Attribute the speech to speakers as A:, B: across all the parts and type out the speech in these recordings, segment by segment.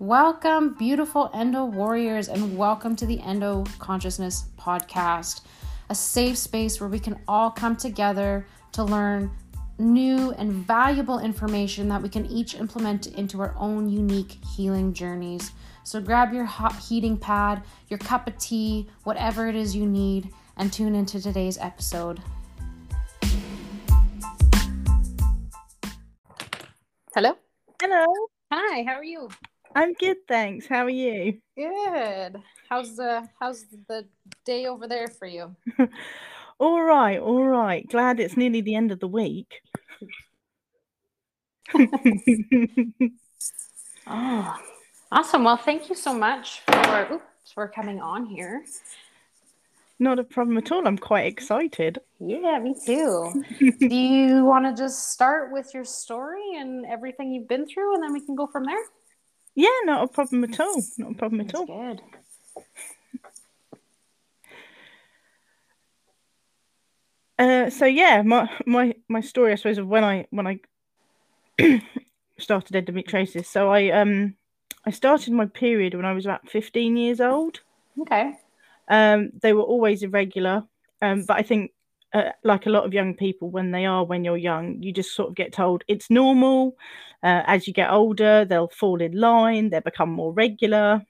A: Welcome, beautiful Endo warriors, and welcome to the Endo Consciousness Podcast, a safe space where we can all come together to learn new and valuable information that we can each implement into our own unique healing journeys. So grab your hot heating pad, your cup of tea, whatever it is you need, and tune into today's episode. Hello.
B: Hello.
A: Hi, how are you?
B: I'm good, thanks. How are you?
A: Good. How's the how's the day over there for you?
B: all right, all right. Glad it's nearly the end of the week.
A: oh, awesome. Well, thank you so much for oops, for coming on here.
B: Not a problem at all. I'm quite excited.
A: Yeah, me too. Do you want to just start with your story and everything you've been through, and then we can go from there?
B: Yeah, not a problem at all. Not a problem at all.
A: Good.
B: Uh, so yeah, my my my story, I suppose, of when I when I started endometriosis. So I um I started my period when I was about 15 years old.
A: Okay.
B: Um, they were always irregular, um, but I think uh, like a lot of young people, when they are when you're young, you just sort of get told it's normal. Uh, as you get older, they'll fall in line, they'll become more regular.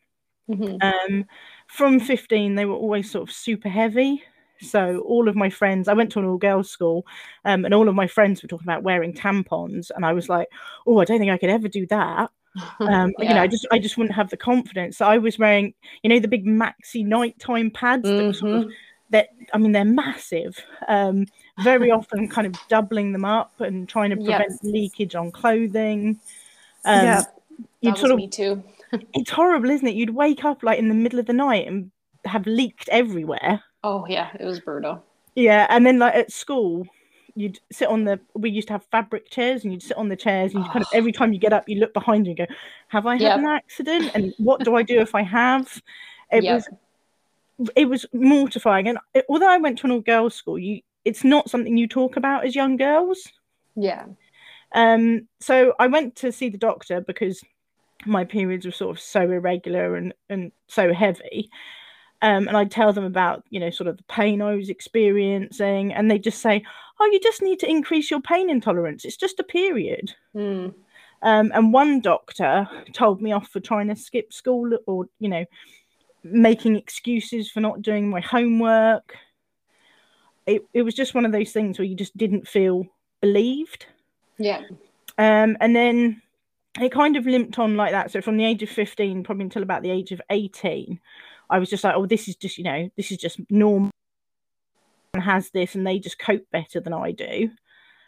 A: Mm-hmm.
B: Um, from 15, they were always sort of super heavy. So all of my friends, I went to an all girls school, um, and all of my friends were talking about wearing tampons, and I was like, oh, I don't think I could ever do that. Um,
A: yeah.
B: You know, I just I just wouldn't have the confidence. So I was wearing, you know, the big maxi nighttime pads that were sort of
A: Mhm.
B: That I mean they're massive. Um, very often kind of doubling them up and trying to
A: Yes.
B: prevent leakage on clothing. Um,
A: Yeah. that
B: sort of
A: me too.
B: it's horrible, isn't it? You'd wake up like in the middle of the night and have leaked everywhere.
A: Oh yeah, it was brutal.
B: Yeah, and then like at school, you'd sit on the. We used to have fabric chairs, and you'd sit on the chairs, and you kind of
A: Oh.
B: every time you get up, you look behind you and go, "Have I had
A: Yep.
B: an accident? And what do I do if I have?" It
A: Yep.
B: was it was mortifying. And it, although I went to an all girls school, you it's not something you talk about as young girls.
A: Yeah.
B: Um, so I went to see the doctor because my periods were sort of so irregular and and so heavy. Um, and I'd tell them about, you know, sort of the pain I was experiencing, and they just say, "Oh, you just need to increase your pain intolerance. It's just a period."
A: Mm.
B: Um, and one doctor told me off for trying to skip school or, you know, making excuses for not doing my homework. It it was just one of those things where you just didn't feel believed.
A: Yeah.
B: Um, and then it kind of limped on like that. So from the age of 15, probably until about the age of 18, I was just like, oh, this is just, you know, this is just normal and has this and they just cope better than I do.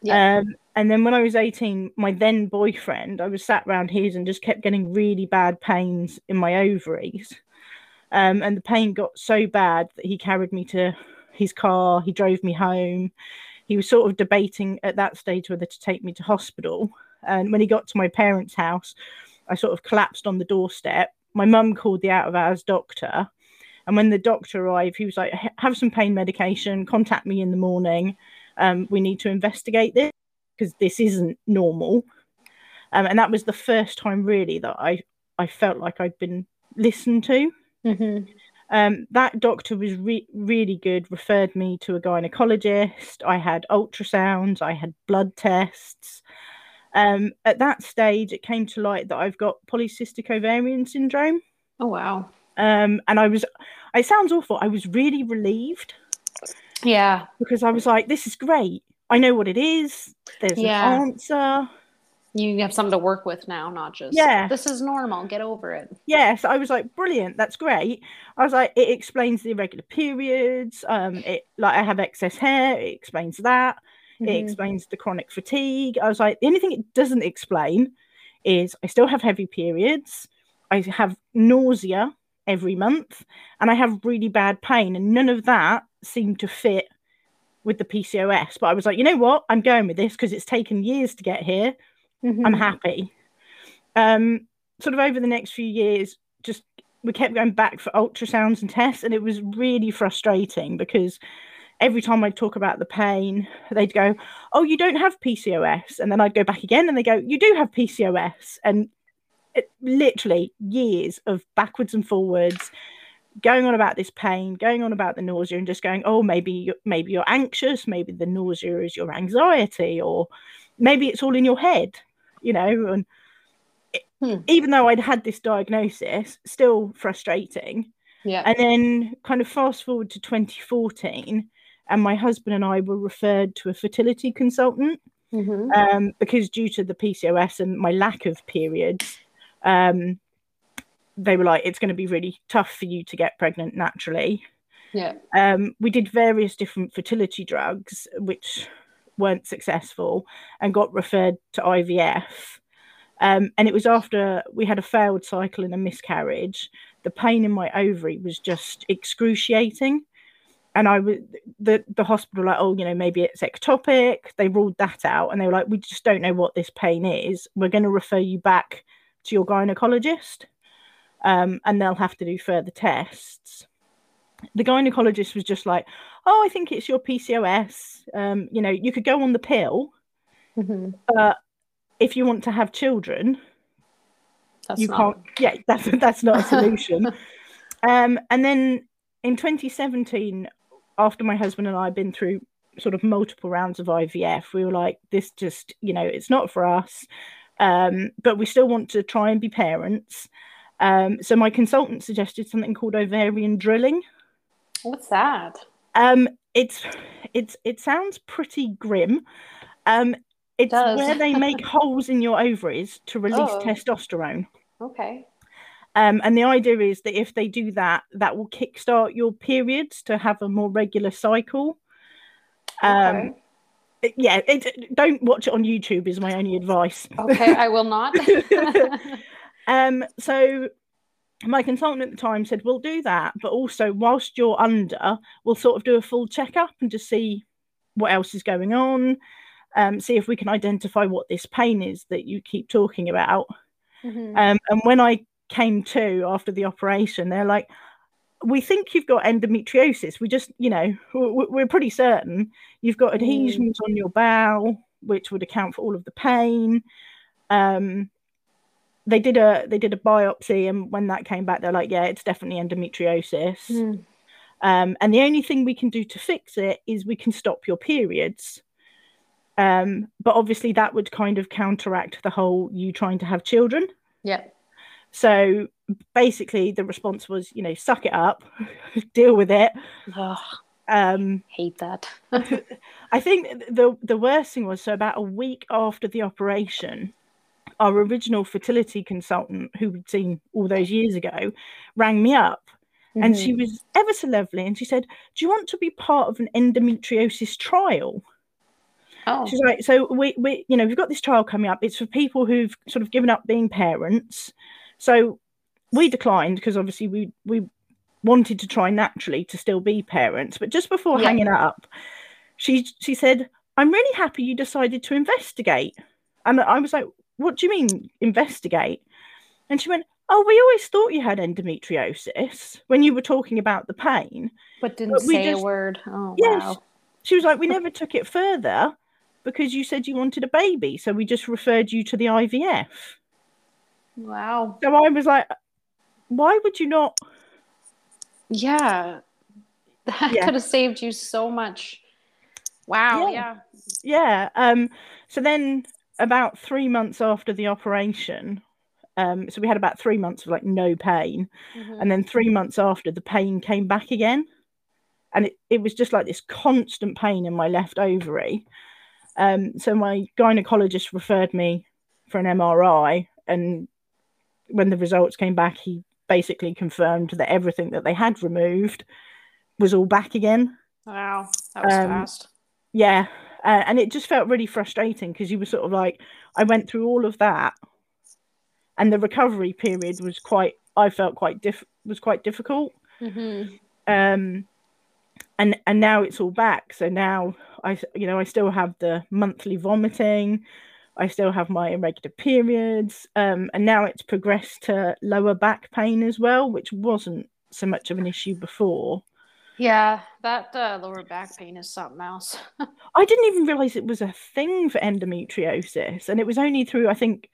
A: Yeah.
B: Um, and then when I was 18, my then boyfriend, I was sat around his and just kept getting really bad pains in my ovaries. Um, and the pain got so bad that he carried me to his car, he drove me home. He was sort of debating at that stage whether to take me to hospital. And when he got to my parents' house, I sort of collapsed on the doorstep. My mum called the out of hours doctor. And when the doctor arrived, he was like, Have some pain medication, contact me in the morning. Um, we need to investigate this because this isn't normal. Um, and that was the first time really that I, I felt like I'd been listened to.
A: Mm-hmm.
B: Um, that doctor was re- really good, referred me to a gynecologist. I had ultrasounds, I had blood tests. Um, at that stage, it came to light that I've got polycystic ovarian syndrome.
A: Oh wow.
B: Um, and I was, it sounds awful, I was really relieved
A: Yeah.
B: because I was like, this is great. I know what it is. There's
A: Yeah.
B: an answer.
A: You have something to work with now, not just
B: Yeah.
A: This is normal. Get over it.
B: Yes, I was like, brilliant, that's great. I was like, it explains the irregular periods. Um, it like I have excess hair, it explains that. It
A: Mhm.
B: explains the chronic fatigue. I was like, the only thing it doesn't explain is I still have heavy periods. I have nausea every month, and I have really bad pain, and none of that seemed to fit with the PCOS. But I was like, you know what? I'm going with this because it's taken years to get here. I'm
A: Mhm.
B: happy. Um, sort of over the next few years, just we kept going back for ultrasounds and tests, and it was really frustrating because every time I'd talk about the pain, they'd go, "Oh, you don't have PCOS," and then I'd go back again, and they go, "You do have PCOS," and it, literally years of backwards and forwards going on about this pain going on about the nausea and just going oh maybe you're, maybe you're anxious maybe the nausea is your anxiety or maybe it's all in your head you know and it, hmm. even though i'd had this diagnosis still frustrating
A: yeah
B: and then kind of fast forward to 2014 and my husband and i were referred to a fertility consultant mm-hmm. um, because due to the pcos and my lack of periods um, they were like, it's going to be really tough for you to get pregnant naturally.
A: Yeah.
B: Um, we did various different fertility drugs, which weren't successful, and got referred to IVF. Um, and it was after we had a failed cycle and a miscarriage. The pain in my ovary was just excruciating. And I was the the hospital like, oh, you know, maybe it's ectopic. They ruled that out, and they were like, we just don't know what this pain is. We're going to refer you back to your gynecologist um, and they'll have to do further tests. The gynecologist was just like, "Oh, I think it's your PCOS. Um, you know, you could go on the pill, mm-hmm. but if you want to have children, that's you not... can't. Yeah, that's that's not a solution." um, and then in 2017, after my husband and I had been through sort of multiple rounds of IVF, we were like, "This just, you know, it's not for us." Um, but we still want to try and be parents. Um, so my consultant suggested something called ovarian drilling.
A: What's that?
B: Um, it's it's it sounds pretty grim. Um, it's it where they make holes in your ovaries to release oh. testosterone.
A: Okay.
B: Um, and the idea is that if they do that, that will kickstart your periods to have a more regular cycle. Um, okay. It, yeah, it, don't watch it on YouTube. Is my only advice.
A: Okay, I will not.
B: Um, so my consultant at the time said, We'll do that, but also whilst you're under, we'll sort of do a full checkup and just see what else is going on, um, see if we can identify what this pain is that you keep talking about. Mm-hmm. Um, and when I came to after the operation, they're like, we think you've got endometriosis. We just, you know, we're pretty certain you've got mm. adhesions mm. on your bowel, which would account for all of the pain. Um, they did a they did a biopsy and when that came back they're like yeah it's definitely endometriosis. Mm. um, and the only thing we can do to fix it is we can stop your periods. Um, but obviously that would kind of counteract the whole you trying to have children.
A: Yeah
B: so basically the response was you know suck it up deal with it.
A: Um hate that.
B: I think the the worst thing was so about a week after the operation our original fertility consultant, who we'd seen all those years ago, rang me up. Mm-hmm. And she mm-hmm. was ever so lovely. And she said, Do you want to be part of an endometriosis trial?
A: Oh.
B: She's like, so we, we, you know, we've got this trial coming up. It's for people who've sort of given up being parents. So we declined because obviously we we wanted to try naturally to still be parents. But just before yeah. hanging up, she she said, "I'm really happy you decided to investigate." And I was like, what do you mean investigate? And she went, Oh, we always thought you had endometriosis when you were talking about the pain.
A: But didn't but say just, a word. Oh, yes. Wow.
B: She was like, We never took it further because you said you wanted a baby. So we just referred you to the IVF.
A: Wow.
B: So I was like, Why would you not?
A: Yeah. That yeah. could have saved you so much. Wow. Yeah.
B: Yeah. yeah. Um, so then about three months after the operation, um, so we had about three months of like no pain, mm-hmm. and then three months after, the pain came back again, and it, it was just like this constant pain in my left ovary. Um, so my gynecologist referred me for an MRI, and when the results came back, he basically confirmed that everything that they had removed was all back again.
A: Wow, that was um, fast.
B: Yeah, uh, and it just felt really frustrating because you were sort of like, I went through all of that, and the recovery period was quite. I felt quite diff was quite difficult. Mm-hmm. Um, and and now it's all back. So now I, you know, I still have the monthly vomiting. I still have my irregular periods, um, and now it's progressed to lower back pain as well, which wasn't so much of an issue before.
A: Yeah, that uh, lower back pain is something else.
B: I didn't even realize it was a thing for endometriosis, and it was only through I think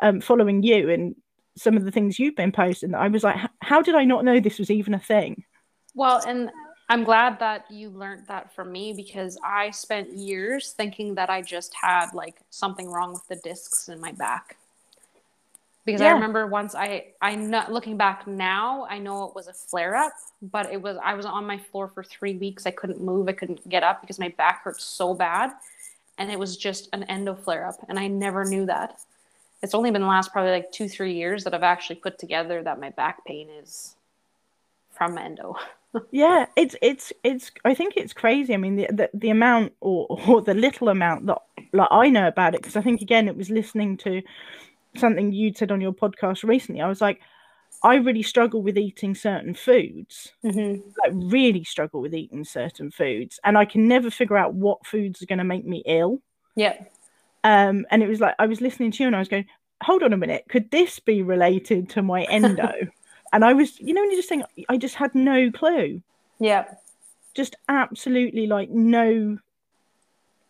B: um, following you and some of the things you've been posting that I was like, how did I not know this was even a thing?
A: Well, and I'm glad that you learned that from me because I spent years thinking that I just had like something wrong with the discs in my back. Because yeah. I remember once I I not looking back now, I know it was a flare up, but it was I was on my floor for 3 weeks. I couldn't move, I couldn't get up because my back hurt so bad and it was just an endo flare up and I never knew that. It's only been the last probably like 2 3 years that I've actually put together that my back pain is from endo.
B: yeah, it's it's it's. I think it's crazy. I mean, the the, the amount or or the little amount that like I know about it because I think again it was listening to something you'd said on your podcast recently. I was like, I really struggle with eating certain foods.
A: Mm-hmm.
B: Like really struggle with eating certain foods, and I can never figure out what foods are going to make me ill.
A: Yeah.
B: Um, and it was like I was listening to you, and I was going, "Hold on a minute, could this be related to my endo?" And I was, you know, when you're just saying, I just had no clue.
A: Yeah.
B: Just absolutely like no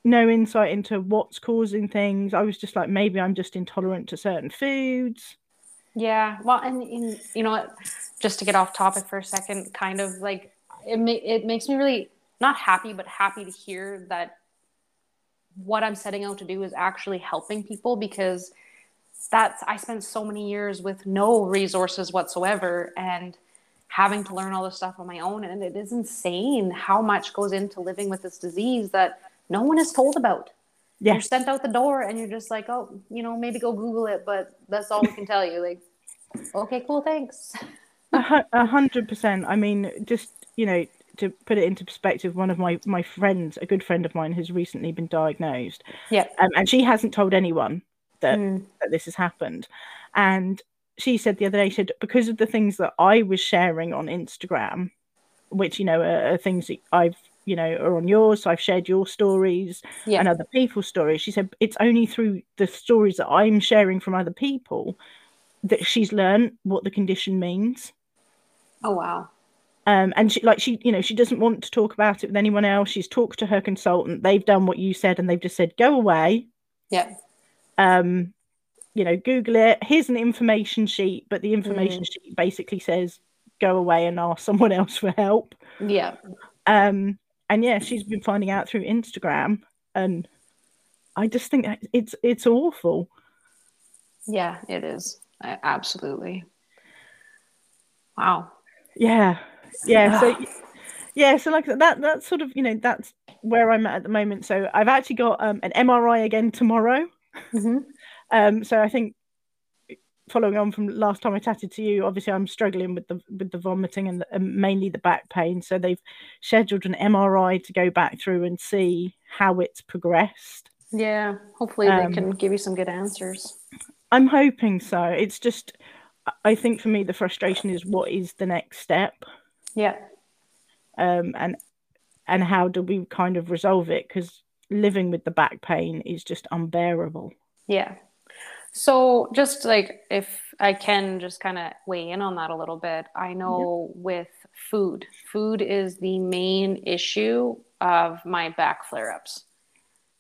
B: no insight into what's causing things. I was just like, maybe I'm just intolerant to certain foods.
A: Yeah. Well, and, and you know? Just to get off topic for a second, kind of like it, ma- it makes me really not happy, but happy to hear that what I'm setting out to do is actually helping people because that's I spent so many years with no resources whatsoever and having to learn all this stuff on my own and it is insane how much goes into living with this disease that no one is told about. Yeah. You're sent out the door and you're just like, oh, you know, maybe go Google it, but that's all we can tell you. Like, okay, cool, thanks.
B: A hundred percent. I mean, just you know, to put it into perspective, one of my my friends, a good friend of mine, has recently been diagnosed.
A: Yeah,
B: um, and she hasn't told anyone that, mm. that this has happened. And she said the other day, she said, because of the things that I was sharing on Instagram, which, you know, are, are things that I've, you know, are on yours. So I've shared your stories yeah. and other people's stories. She said, it's only through the stories that I'm sharing from other people that she's learned what the condition means.
A: Oh, wow.
B: Um, and she like she you know she doesn't want to talk about it with anyone else she's talked to her consultant they've done what you said and they've just said go away
A: yeah
B: um, you know, Google it. Here's an information sheet, but the information mm. sheet basically says go away and ask someone else for help.
A: Yeah.
B: Um, and yeah, she's been finding out through Instagram, and I just think it's it's awful.
A: Yeah, it is. Absolutely. Wow.
B: Yeah. Yeah. So yeah, so like that that's sort of, you know, that's where I'm at at the moment. So I've actually got um, an MRI again tomorrow.
A: Mm-hmm.
B: Um, so I think following on from last time I chatted to you, obviously I'm struggling with the with the vomiting and, the, and, mainly the back pain. So they've scheduled an MRI to go back through and see how it's progressed.
A: Yeah, hopefully um, they can give you some good answers.
B: I'm hoping so. It's just, I think for me the frustration is what is the next step.
A: Yeah.
B: Um, and and how do we kind of resolve it? Because living with the back pain is just unbearable.
A: Yeah. So just like if I can just kind of weigh in on that a little bit, I know yeah. with food, food is the main issue of my back flare ups.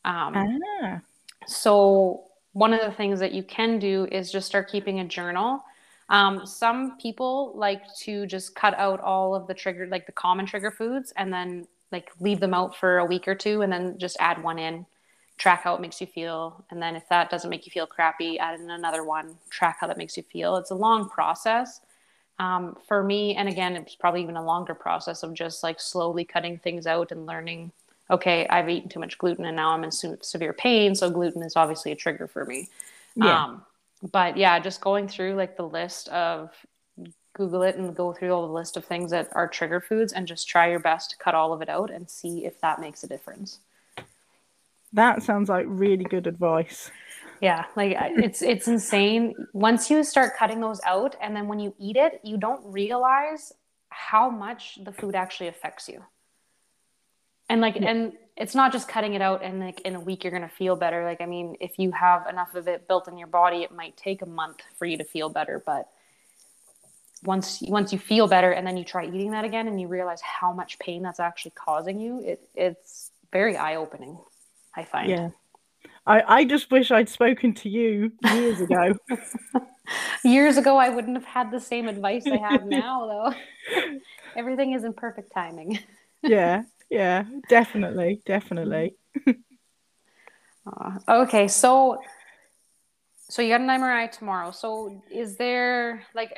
A: Um, ah. So one of the things that you can do is just start keeping a journal. Um, some people like to just cut out all of the trigger, like the common trigger foods, and then like leave them out for a week or two, and then just add one in track how it makes you feel. And then if that doesn't make you feel crappy add in another one track how that makes you feel. It's a long process. Um, for me and again it's probably even a longer process of just like slowly cutting things out and learning okay i've eaten too much gluten and now i'm in severe pain. So gluten is obviously a trigger for me. Yeah. Um, but yeah just going through like the list of google it and go through all the list of things that are trigger foods and just try your best to cut all of it out and see if that makes a difference
B: that sounds like really good advice.
A: Yeah, like it's it's insane. Once you start cutting those out and then when you eat it, you don't realize how much the food actually affects you. And like yeah. and it's not just cutting it out and like in a week you're going to feel better. Like I mean, if you have enough of it built in your body, it might take a month for you to feel better, but once once you feel better and then you try eating that again and you realize how much pain that's actually causing you, it it's very eye-opening. I find.
B: Yeah. I, I just wish I'd spoken to you years ago.
A: Years ago, I wouldn't have had the same advice I have now, though. Everything is in perfect timing.
B: yeah, yeah, definitely, definitely.
A: Uh, okay, so so you got an MRI tomorrow. So is there like,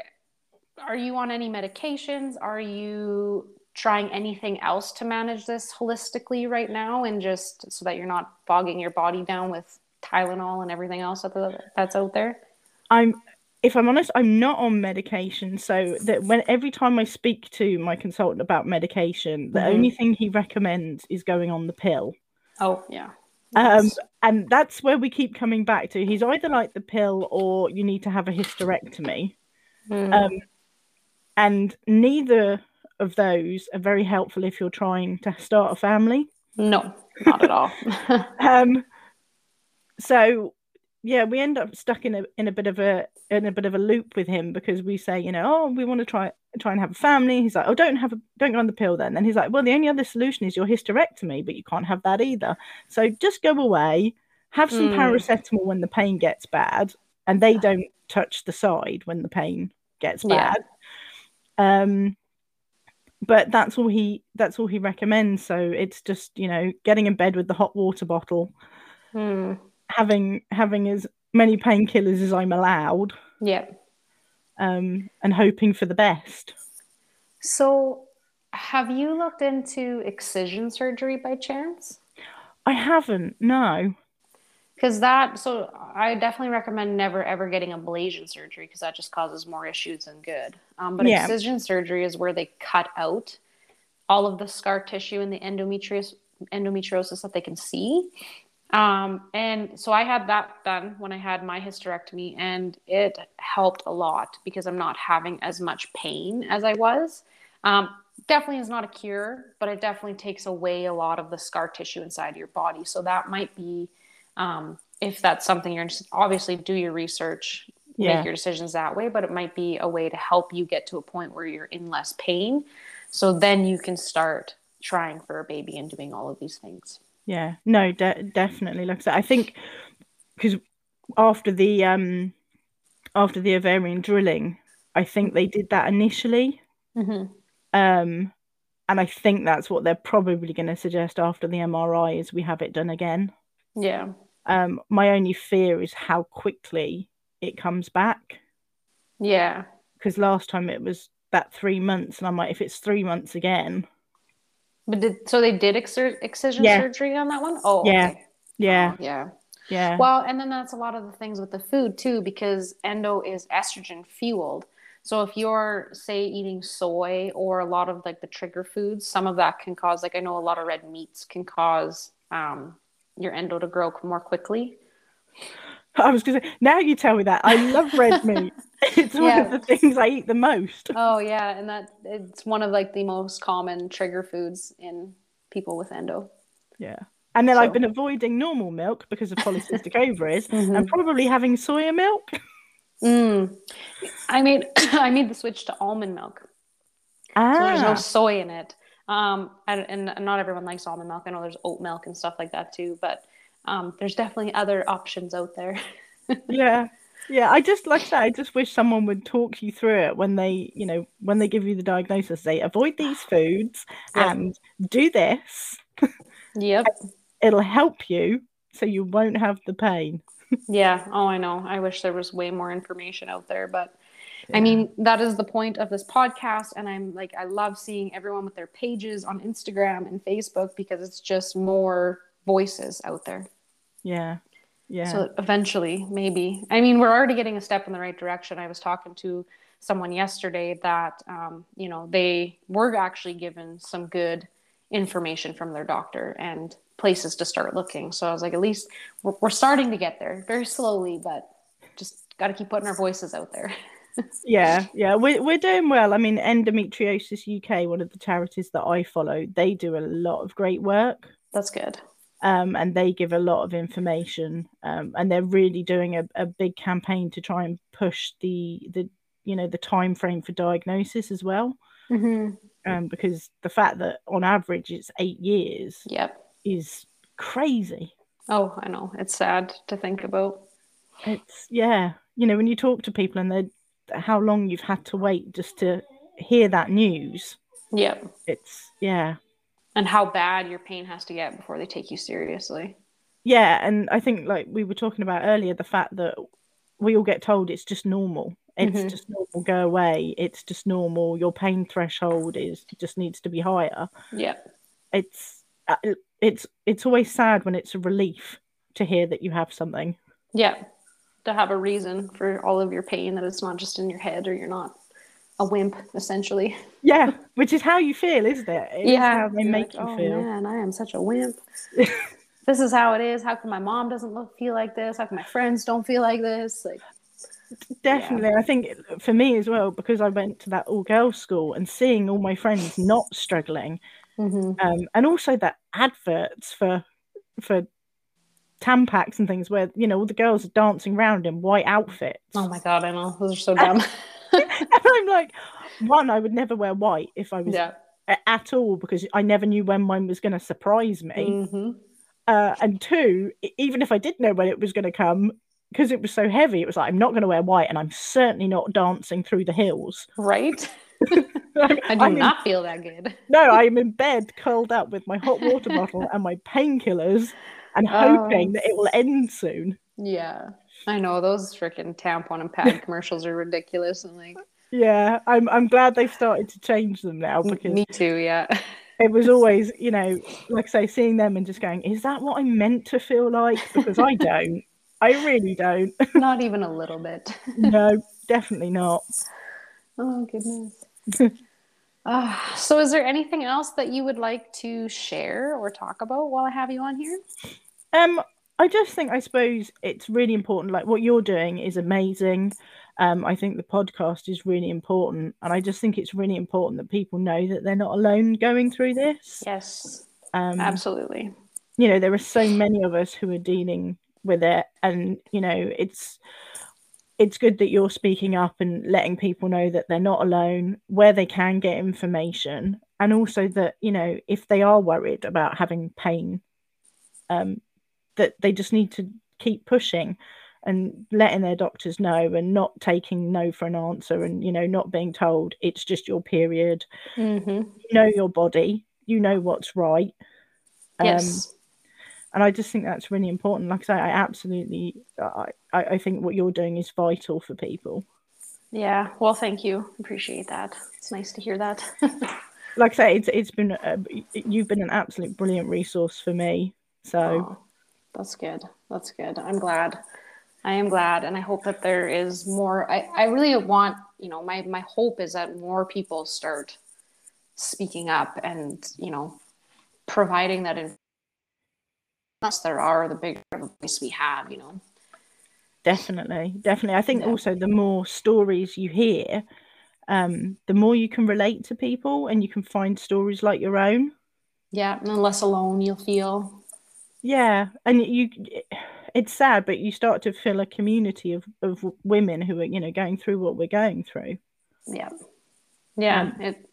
A: are you on any medications? Are you trying anything else to manage this holistically right now, and just so that you're not bogging your body down with Tylenol and everything else that's out there?
B: I'm if I'm honest, I'm not on medication. So that when every time I speak to my consultant about medication, the mm-hmm. only thing he recommends is going on the pill.
A: Oh yeah.
B: Um, and that's where we keep coming back to. He's either like the pill or you need to have a hysterectomy. Mm. Um, and neither of those are very helpful if you're trying to start a family.
A: No, not at all.
B: um, so yeah, we end up stuck in a in a bit of a in a bit of a loop with him because we say, you know, oh, we want to try try and have a family. He's like, oh, don't have a don't go on the pill then. And he's like, well, the only other solution is your hysterectomy, but you can't have that either. So just go away, have some mm. paracetamol when the pain gets bad, and they don't touch the side when the pain gets bad. Yeah. Um, but that's all he that's all he recommends. So it's just you know getting in bed with the hot water bottle.
A: Mm
B: having having as many painkillers as I'm allowed.
A: Yeah.
B: Um, and hoping for the best.
A: So, have you looked into excision surgery by chance?
B: I haven't. No.
A: Because that, so I definitely recommend never ever getting ablation surgery because that just causes more issues than good. Um, but yeah. excision surgery is where they cut out all of the scar tissue and the endometrios endometriosis that they can see um, and so I had that done when I had my hysterectomy, and it helped a lot because I'm not having as much pain as I was. Um, definitely is not a cure, but it definitely takes away a lot of the scar tissue inside your body. So that might be, um, if that's something you're interested, obviously do your research, yeah. make your decisions that way, but it might be a way to help you get to a point where you're in less pain. So then you can start trying for a baby and doing all of these things.
B: Yeah, no, de- definitely. Like I said, I think because after the um after the ovarian drilling, I think they did that initially.
A: Mm-hmm.
B: Um, and I think that's what they're probably going to suggest after the MRI is we have it done again.
A: Yeah.
B: Um, my only fear is how quickly it comes back.
A: Yeah.
B: Because last time it was that three months, and I'm like, if it's three months again,
A: but did so they did exer- excision yeah. surgery on that one? Oh,
B: yeah,
A: okay.
B: yeah,
A: oh, yeah,
B: yeah.
A: Well, and then that's a lot of the things with the food too, because endo is estrogen fueled. So if you're say eating soy or a lot of like the trigger foods, some of that can cause like I know a lot of red meats can cause um, your endo to grow more quickly.
B: I was to say, now you tell me that. I love red meat. It's one yeah. of the things I eat the most.
A: Oh yeah, and that it's one of like the most common trigger foods in people with endo.
B: Yeah. And then so. I've been avoiding normal milk because of polycystic ovaries mm-hmm. and probably having soya milk.
A: Mm. I made I made the switch to almond milk.
B: Ah.
A: So there's no soy in it. Um, and, and not everyone likes almond milk. I know there's oat milk and stuff like that too, but um, there's definitely other options out there.
B: yeah. Yeah, I just like that. I just wish someone would talk you through it when they, you know, when they give you the diagnosis. They avoid these foods yep. and do this.
A: Yep.
B: It'll help you so you won't have the pain.
A: yeah. Oh, I know. I wish there was way more information out there, but yeah. I mean, that is the point of this podcast. And I'm like, I love seeing everyone with their pages on Instagram and Facebook because it's just more voices out there.
B: Yeah. Yeah.
A: So eventually, maybe. I mean, we're already getting a step in the right direction. I was talking to someone yesterday that, um, you know, they were actually given some good information from their doctor and places to start looking. So I was like, at least we're, we're starting to get there very slowly, but just got to keep putting our voices out there.
B: yeah, yeah, we're, we're doing well. I mean, Endometriosis UK, one of the charities that I follow, they do a lot of great work.
A: That's good.
B: Um, and they give a lot of information. Um, and they're really doing a, a big campaign to try and push the the you know the time frame for diagnosis as well.
A: Mm-hmm.
B: um, because the fact that on average it's eight years
A: yep.
B: is crazy.
A: Oh i know. It's sad to think about.
B: It's yeah you know, when you talk to people and they're how long you've had to wait just to hear that news.
A: Yeah.
B: It's yeah.
A: And how bad your pain has to get before they take you seriously.
B: Yeah, and I think like we were talking about earlier, the fact that we all get told it's just normal. It's
A: Mhm.
B: just normal. Go away. It's just normal. Your pain threshold is just needs to be higher.
A: Yeah.
B: It's uh, it's it's always sad when it's a relief to hear that you have something.
A: Yeah. To have a reason for all of your pain that it's not just in your head or you're not a wimp, essentially.
B: Yeah, which is how you feel, isn't it? It is how they make
A: like,
B: you
A: oh,
B: feel.
A: Man, I am such a wimp. this is how it is. How come my mom doesn't look feel like this? How come my friends don't feel like this? Like
B: Definitely. I think for me as well, because I went to that all girls school and seeing all my friends not struggling,
A: mhm.
B: um, and also the adverts for for Tampax and things where you know all the girls are dancing around in white outfits.
A: Oh my god, I know. Those are so dumb.
B: and I'm like, one, I would never wear white if I was
A: yeah.
B: at all because I never knew when mine was going to surprise me.
A: hmm
B: Uh, and two, even if I did know when it was going to come, because it was so heavy, it was like I'm not going to wear white, and I'm certainly not dancing through the hills.
A: Right?
B: I'm,
A: do
B: I'm in-
A: not feel that good.
B: no, I'm in bed curled up with my hot water bottle and my painkillers, and hoping
A: Oh.
B: that it will end soon.
A: Yeah. I know those freaking tampon and pad commercials are ridiculous and like
B: Yeah, I'm I'm glad they've started to change them now because
A: me too, yeah.
B: it was always, you know, like I say, seeing them and just going, is that what I'm meant to feel like? Because I don't. I really don't.
A: Not even a little bit.
B: no, definitely not.
A: Oh goodness. Ah, so is there anything else that you would like to share or talk about while I have you on here?
B: Um, I just think I suppose it's really important. Like what you're doing is amazing. Um, I think the podcast is really important, and I just think it's really important that people know that they're not alone going through this.
A: Yes,
B: Um,
A: absolutely.
B: you know, there are so many of us who are dealing with it, and you know, it's it's good that you're speaking up and letting people know that they're not alone, where they can get information, and also that you know, if they are worried about having pain, um, that they just need to keep pushing and letting their doctors know and not taking no for an answer and you know not being told it's just your period
A: hmm
B: you know your body you know what's right um,
A: Yes.
B: and I just think that's really important. Like I say, I absolutely, I, I I think what you're doing is vital for people.
A: Yeah. Well, thank you. Appreciate that. It's nice to hear that.
B: Like I say, it's it's been a, you've been an absolute brilliant resource for me. So
A: Oh, that's good. That's good. I'm glad. I am glad, and I hope that there is more. I, I really want, you know, my my hope is that more people start speaking up and you know providing that. In- Unless there are the bigger of a voice we have, you know.
B: definitely, definitely, I think
A: Yeah.
B: also the more stories you hear, um, the more you can relate to people, and you can find stories like your own.
A: Yeah, and less alone you'll feel.
B: Yeah, and you, it's sad, but you start to feel a community of of women who are you know going through what we're going through.
A: Yeah. Yeah.
B: Um,
A: it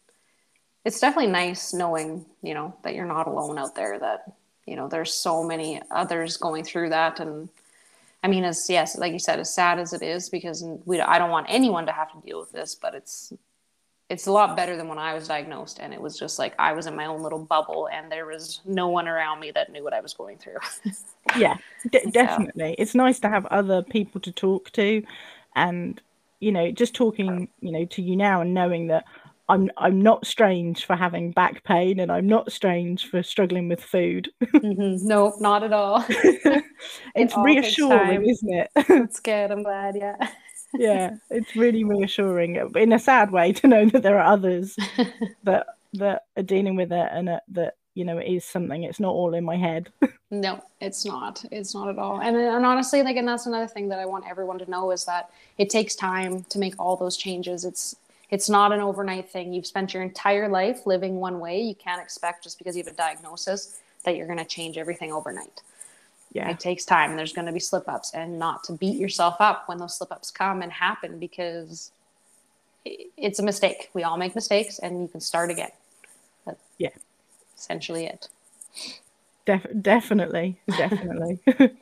A: it's definitely nice knowing, you know, that you're not alone out there, that, you know, there's so many others going through that. And I mean, as yes, like you said, as sad as it is, because we I don't want anyone to have to deal with this, but it's it's a lot better than when I was diagnosed and it was just like I was in my own little bubble and there was no one around me that knew what I was going through.
B: Yeah, de-
A: So-
B: definitely. It's nice to have other people to talk to, and you know, just talking, you know, to you now and knowing that I'm I'm not strange for having back pain, and I'm not strange for struggling with food.
A: Mhm. Nope, not at all.
B: it's
A: all
B: reassuring, isn't it?
A: It's good. I'm glad. Yeah.
B: Yeah, it's really reassuring in a sad way to know that there are others that that are dealing with it, and that, that you know it is something. It's not all in my head.
A: No, it's not. It's not at all. And and honestly, like, and that's another thing that I want everyone to know is that it takes time to make all those changes. It's it's not an overnight thing. You've spent your entire life living one way. You can't expect just because you have a diagnosis that you're going to change everything overnight.
B: Yeah,
A: It takes time. and There's going to be slip ups, and not to beat yourself up when those slip ups come and happen because it's a mistake. We all make mistakes, and you can start again. That's
B: Yeah.
A: essentially it.
B: Def- definitely, definitely.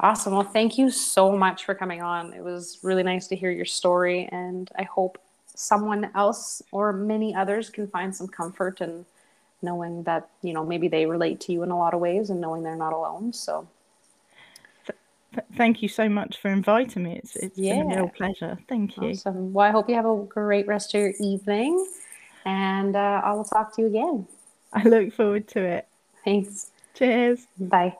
A: Awesome. Well, thank you so much for coming on. It was really nice to hear your story, and I hope someone else or many others can find some comfort in knowing that you know maybe they relate to you in a lot of ways and knowing they're not alone. So
B: thank you so much for inviting me. It's it's yeah. been a real pleasure. Thank you.
A: Awesome. Well, I hope you have a great rest of your evening, and uh, I will talk to you again.
B: I look forward to it.
A: Thanks.
B: Cheers.
A: Bye.